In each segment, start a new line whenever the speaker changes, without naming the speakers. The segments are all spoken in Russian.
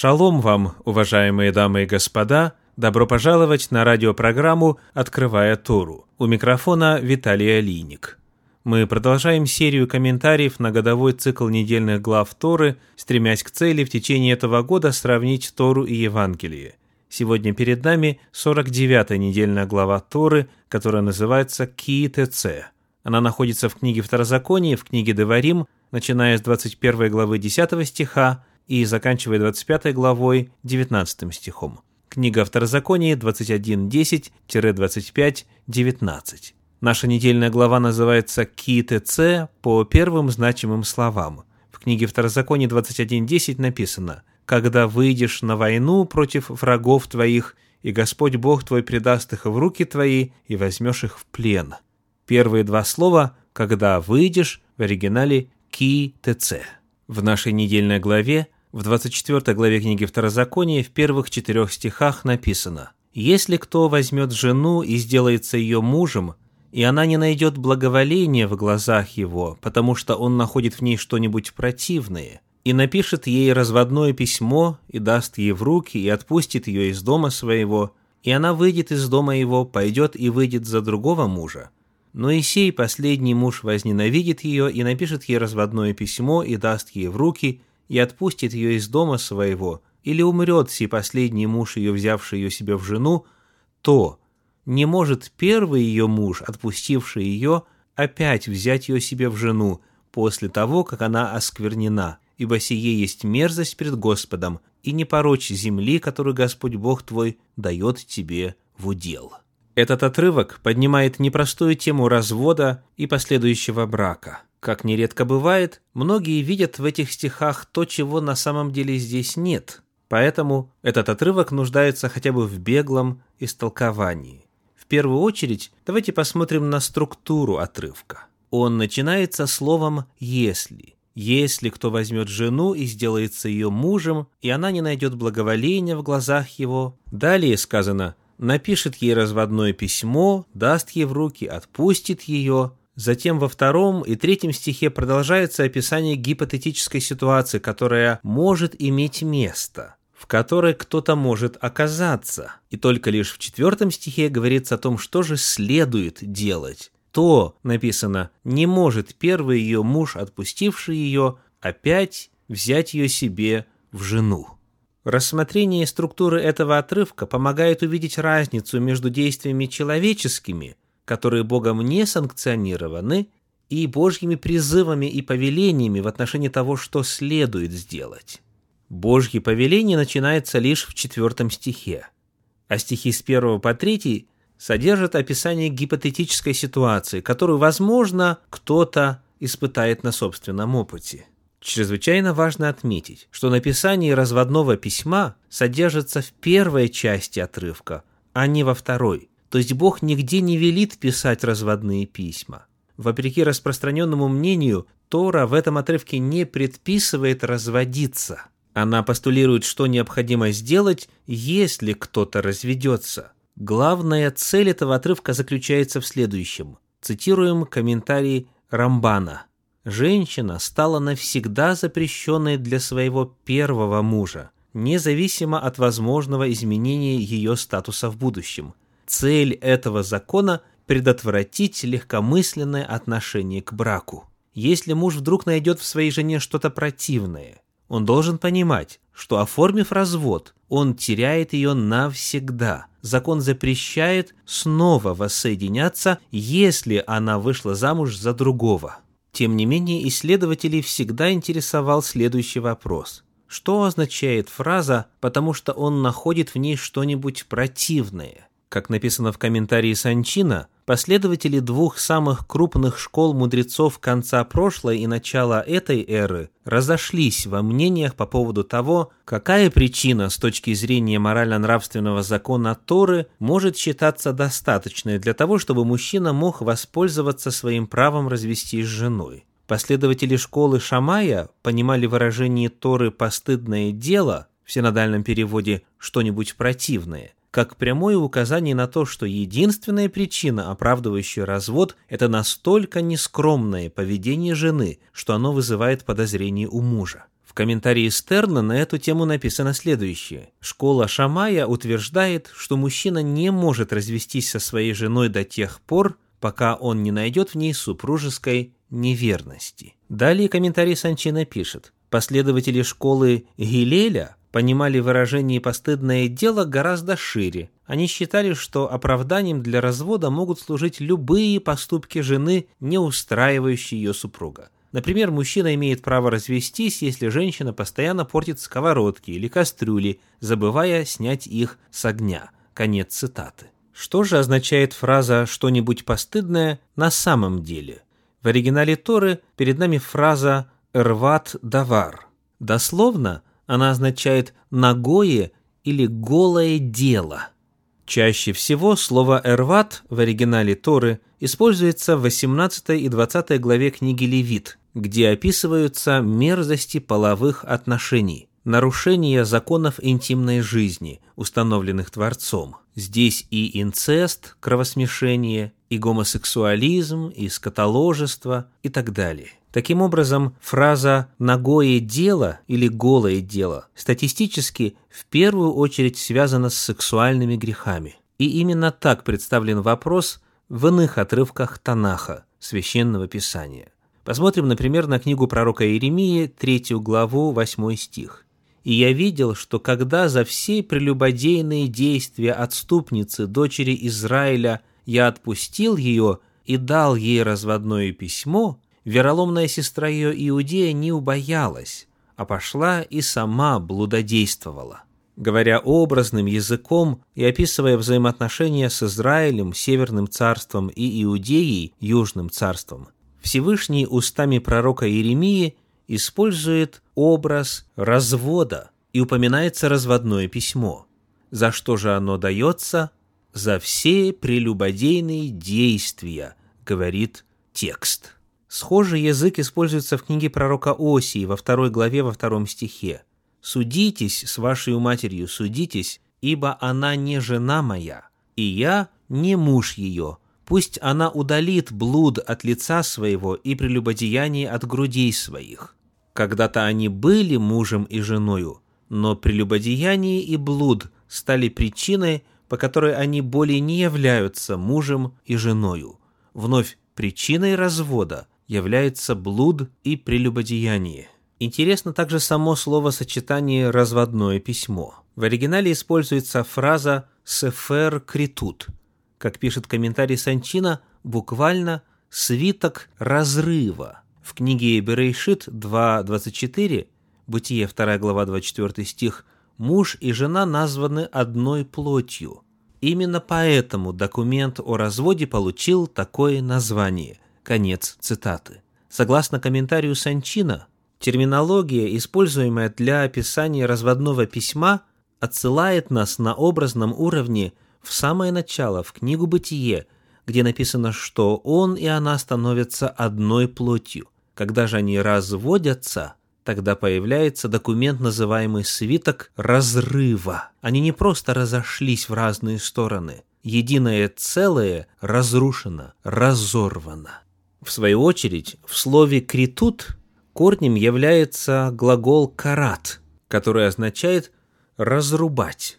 Шалом вам, уважаемые дамы и господа! Добро пожаловать на радиопрограмму «Открывая Тору». У микрофона Виталий Алиник. Мы продолжаем серию комментариев на годовой цикл недельных глав Торы, стремясь к цели в течение этого года сравнить Тору и Евангелие. Сегодня перед нами 49-я недельная глава Торы, которая называется Ки-ТЦ. Она находится в книге Второзакония, в книге Деварим, начиная с 21 главы 10 стиха и заканчивая 25 главой 19 стихом. Книга Второзакония 21.10-25.19. Наша недельная глава называется «Ки-ТЦ» по первым значимым словам. В книге Второзакония 21.10 написано «Когда выйдешь на войну против врагов твоих, и Господь Бог твой предаст их в руки твои, и возьмешь их в плен». Первые два слова «когда выйдешь» в оригинале «ки-ТЦ». В нашей недельной главе в 24 главе книги Второзакония в первых четырех стихах написано «Если кто возьмет жену и сделается ее мужем, и она не найдет благоволения в глазах его, потому что он находит в ней что-нибудь противное, и напишет ей разводное письмо, и даст ей в руки, и отпустит ее из дома своего, и она выйдет из дома его, пойдет и выйдет за другого мужа, но и сей последний муж возненавидит ее и напишет ей разводное письмо и даст ей в руки, и отпустит ее из дома своего, или умрет сей последний муж ее, взявший ее себе в жену, то не может первый ее муж, отпустивший ее, опять взять ее себе в жену после того, как она осквернена, ибо сие есть мерзость пред Господом, и не порочь земли, которую Господь Бог твой дает тебе в удел. Этот отрывок поднимает непростую тему развода и последующего брака – как нередко бывает, многие видят в этих стихах то, чего на самом деле здесь нет. Поэтому этот отрывок нуждается хотя бы в беглом истолковании. В первую очередь, давайте посмотрим на структуру отрывка. Он начинается словом «если». Если кто возьмет жену и сделается ее мужем, и она не найдет благоволения в глазах его. Далее сказано «напишет ей разводное письмо, даст ей в руки, отпустит ее, Затем во втором и третьем стихе продолжается описание гипотетической ситуации, которая может иметь место, в которой кто-то может оказаться. И только лишь в четвертом стихе говорится о том, что же следует делать. То, написано, не может первый ее муж, отпустивший ее, опять взять ее себе в жену. Рассмотрение структуры этого отрывка помогает увидеть разницу между действиями человеческими – которые Богом не санкционированы, и Божьими призывами и повелениями в отношении того, что следует сделать. Божье повеление начинается лишь в четвертом стихе, а стихи с первого по третий содержат описание гипотетической ситуации, которую, возможно, кто-то испытает на собственном опыте. Чрезвычайно важно отметить, что написание разводного письма содержится в первой части отрывка, а не во второй. То есть Бог нигде не велит писать разводные письма. Вопреки распространенному мнению, Тора в этом отрывке не предписывает разводиться. Она постулирует, что необходимо сделать, если кто-то разведется. Главная цель этого отрывка заключается в следующем. Цитируем комментарий Рамбана. «Женщина стала навсегда запрещенной для своего первого мужа, независимо от возможного изменения ее статуса в будущем. Цель этого закона – предотвратить легкомысленное отношение к браку. Если муж вдруг найдет в своей жене что-то противное, он должен понимать, что оформив развод, он теряет ее навсегда. Закон запрещает снова воссоединяться, если она вышла замуж за другого. Тем не менее, исследователей всегда интересовал следующий вопрос. Что означает фраза «потому что он находит в ней что-нибудь противное»? Как написано в комментарии Санчина, последователи двух самых крупных школ мудрецов конца прошлой и начала этой эры разошлись во мнениях по поводу того, какая причина с точки зрения морально-нравственного закона Торы может считаться достаточной для того, чтобы мужчина мог воспользоваться своим правом развестись с женой. Последователи школы Шамая понимали выражение Торы «постыдное дело» в синодальном переводе «что-нибудь противное», как прямое указание на то, что единственная причина, оправдывающая развод, это настолько нескромное поведение жены, что оно вызывает подозрение у мужа. В комментарии Стерна на эту тему написано следующее. Школа Шамая утверждает, что мужчина не может развестись со своей женой до тех пор, пока он не найдет в ней супружеской неверности. Далее комментарий Санчина пишет. Последователи школы Гилеля понимали выражение «постыдное дело» гораздо шире. Они считали, что оправданием для развода могут служить любые поступки жены, не устраивающие ее супруга. Например, мужчина имеет право развестись, если женщина постоянно портит сковородки или кастрюли, забывая снять их с огня. Конец цитаты. Что же означает фраза «что-нибудь постыдное» на самом деле? В оригинале Торы перед нами фраза «рват давар». Дословно она означает «ногое» или «голое дело». Чаще всего слово «эрват» в оригинале Торы используется в 18 и 20 главе книги Левит, где описываются мерзости половых отношений, нарушения законов интимной жизни, установленных Творцом. Здесь и инцест, кровосмешение, и гомосексуализм, и скотоложество и так далее. Таким образом, фраза «ногое дело» или «голое дело» статистически в первую очередь связана с сексуальными грехами. И именно так представлен вопрос в иных отрывках Танаха, Священного Писания. Посмотрим, например, на книгу пророка Иеремии, третью главу, восьмой стих. «И я видел, что когда за все прелюбодейные действия отступницы, дочери Израиля, я отпустил ее и дал ей разводное письмо, вероломная сестра ее Иудея не убоялась, а пошла и сама блудодействовала». Говоря образным языком и описывая взаимоотношения с Израилем, Северным царством и Иудеей, Южным царством, Всевышний устами пророка Иеремии использует образ развода и упоминается разводное письмо. За что же оно дается? За все прелюбодейные действия, говорит текст. Схожий язык используется в книге пророка Осии во второй главе во втором стихе. «Судитесь с вашей матерью, судитесь, ибо она не жена моя, и я не муж ее, Пусть она удалит блуд от лица своего и прелюбодеяние от грудей своих. Когда-то они были мужем и женою, но прелюбодеяние и блуд стали причиной, по которой они более не являются мужем и женою. Вновь причиной развода является блуд и прелюбодеяние. Интересно также само словосочетание «разводное письмо». В оригинале используется фраза «сефер критут», как пишет комментарий Санчина, буквально «свиток разрыва». В книге Берейшит 2.24, Бытие 2 глава 24 стих, муж и жена названы одной плотью. Именно поэтому документ о разводе получил такое название. Конец цитаты. Согласно комментарию Санчина, терминология, используемая для описания разводного письма, отсылает нас на образном уровне в самое начало, в книгу «Бытие», где написано, что он и она становятся одной плотью. Когда же они разводятся, тогда появляется документ, называемый «свиток разрыва». Они не просто разошлись в разные стороны. Единое целое разрушено, разорвано. В свою очередь, в слове «критут» корнем является глагол «карат», который означает «разрубать».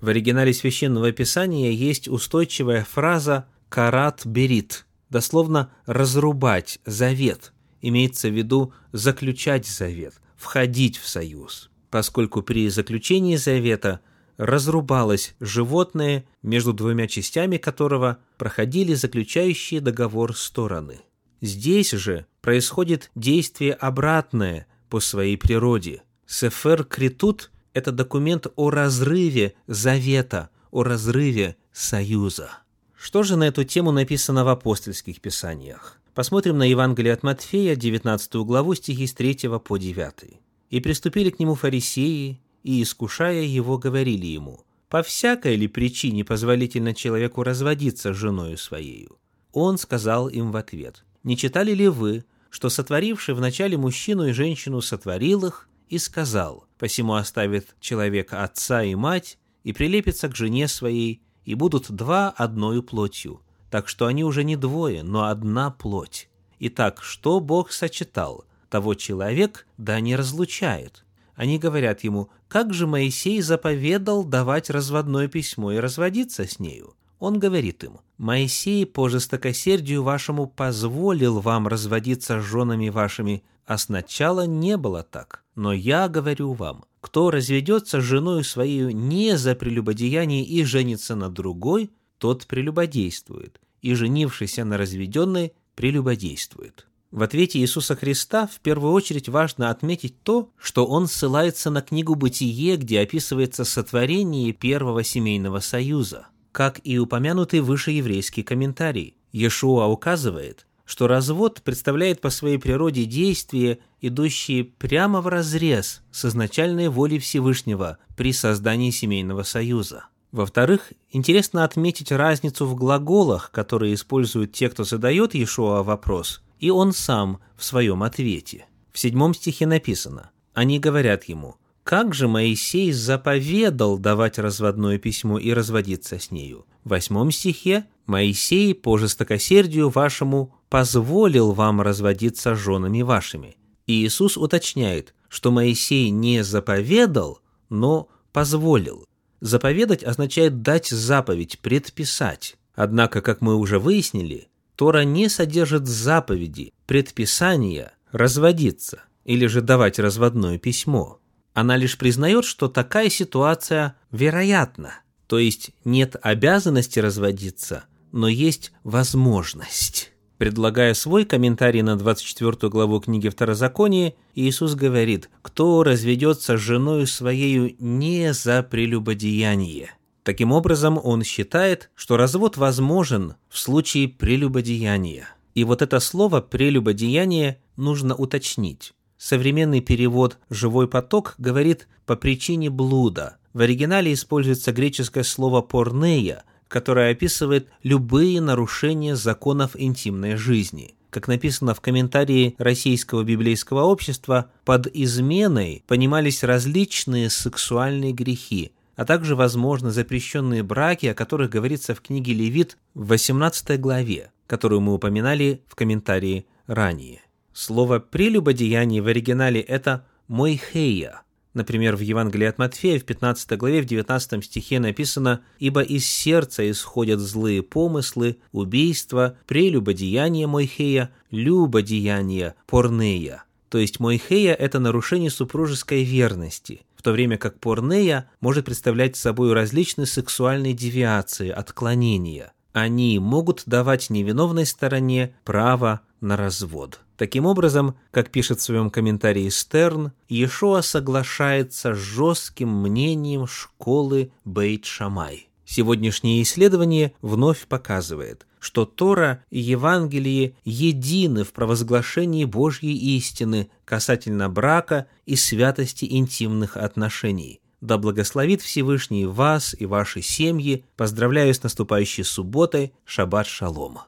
В оригинале Священного Писания есть устойчивая фраза «карат берит», дословно «разрубать», «завет». Имеется в виду заключать завет, входить в союз, поскольку при заключении завета разрубалось животное, между двумя частями которого проходили заключающие договор стороны. Здесь же происходит действие обратное по своей природе. Сефер критут это документ о разрыве завета, о разрыве союза. Что же на эту тему написано в апостольских писаниях? Посмотрим на Евангелие от Матфея, 19 главу, стихи с 3 по 9. «И приступили к нему фарисеи, и, искушая его, говорили ему, «По всякой ли причине позволительно человеку разводиться с женою своею?» Он сказал им в ответ, «Не читали ли вы, что сотворивший вначале мужчину и женщину сотворил их, и сказал, «Посему оставит человек отца и мать, и прилепится к жене своей, и будут два одною плотью, так что они уже не двое, но одна плоть. Итак, что Бог сочетал, того человек да не разлучает. Они говорят ему, как же Моисей заповедал давать разводное письмо и разводиться с нею? Он говорит им, «Моисей по жестокосердию вашему позволил вам разводиться с женами вашими, а сначала не было так. Но я говорю вам, кто разведется с женой своей не за прелюбодеяние и женится на другой, тот прелюбодействует, и женившийся на разведенной прелюбодействует». В ответе Иисуса Христа в первую очередь важно отметить то, что он ссылается на книгу «Бытие», где описывается сотворение первого семейного союза – как и упомянутый выше еврейский комментарий. Иешуа указывает, что развод представляет по своей природе действия, идущие прямо в разрез с изначальной волей Всевышнего при создании семейного союза. Во-вторых, интересно отметить разницу в глаголах, которые используют те, кто задает Иешуа вопрос, и он сам в своем ответе. В седьмом стихе написано «Они говорят ему, как же Моисей заповедал давать разводное письмо и разводиться с нею? В восьмом стихе «Моисей по жестокосердию вашему позволил вам разводиться с женами вашими». И Иисус уточняет, что Моисей не заповедал, но позволил. Заповедать означает дать заповедь, предписать. Однако, как мы уже выяснили, Тора не содержит заповеди, предписания разводиться или же давать разводное письмо. Она лишь признает, что такая ситуация вероятна. То есть нет обязанности разводиться, но есть возможность. Предлагая свой комментарий на 24 главу книги Второзакония, Иисус говорит, «Кто разведется с женою своею не за прелюбодеяние». Таким образом, он считает, что развод возможен в случае прелюбодеяния. И вот это слово «прелюбодеяние» нужно уточнить. Современный перевод «живой поток» говорит «по причине блуда». В оригинале используется греческое слово «порнея», которое описывает любые нарушения законов интимной жизни. Как написано в комментарии Российского библейского общества, под изменой понимались различные сексуальные грехи, а также, возможно, запрещенные браки, о которых говорится в книге Левит в 18 главе, которую мы упоминали в комментарии ранее. Слово «прелюбодеяние» в оригинале – это «мойхея». Например, в Евангелии от Матфея в 15 главе в 19 стихе написано «Ибо из сердца исходят злые помыслы, убийства, прелюбодеяние Мойхея, любодеяние, порнея». То есть Мойхея – это нарушение супружеской верности, в то время как порнея может представлять собой различные сексуальные девиации, отклонения. Они могут давать невиновной стороне право на развод. Таким образом, как пишет в своем комментарии Стерн, Иешуа соглашается с жестким мнением школы Бейт-Шамай. Сегодняшнее исследование вновь показывает, что Тора и Евангелие едины в провозглашении Божьей истины касательно брака и святости интимных отношений. Да благословит Всевышний вас и ваши семьи. Поздравляю с наступающей субботой. Шаббат шалом.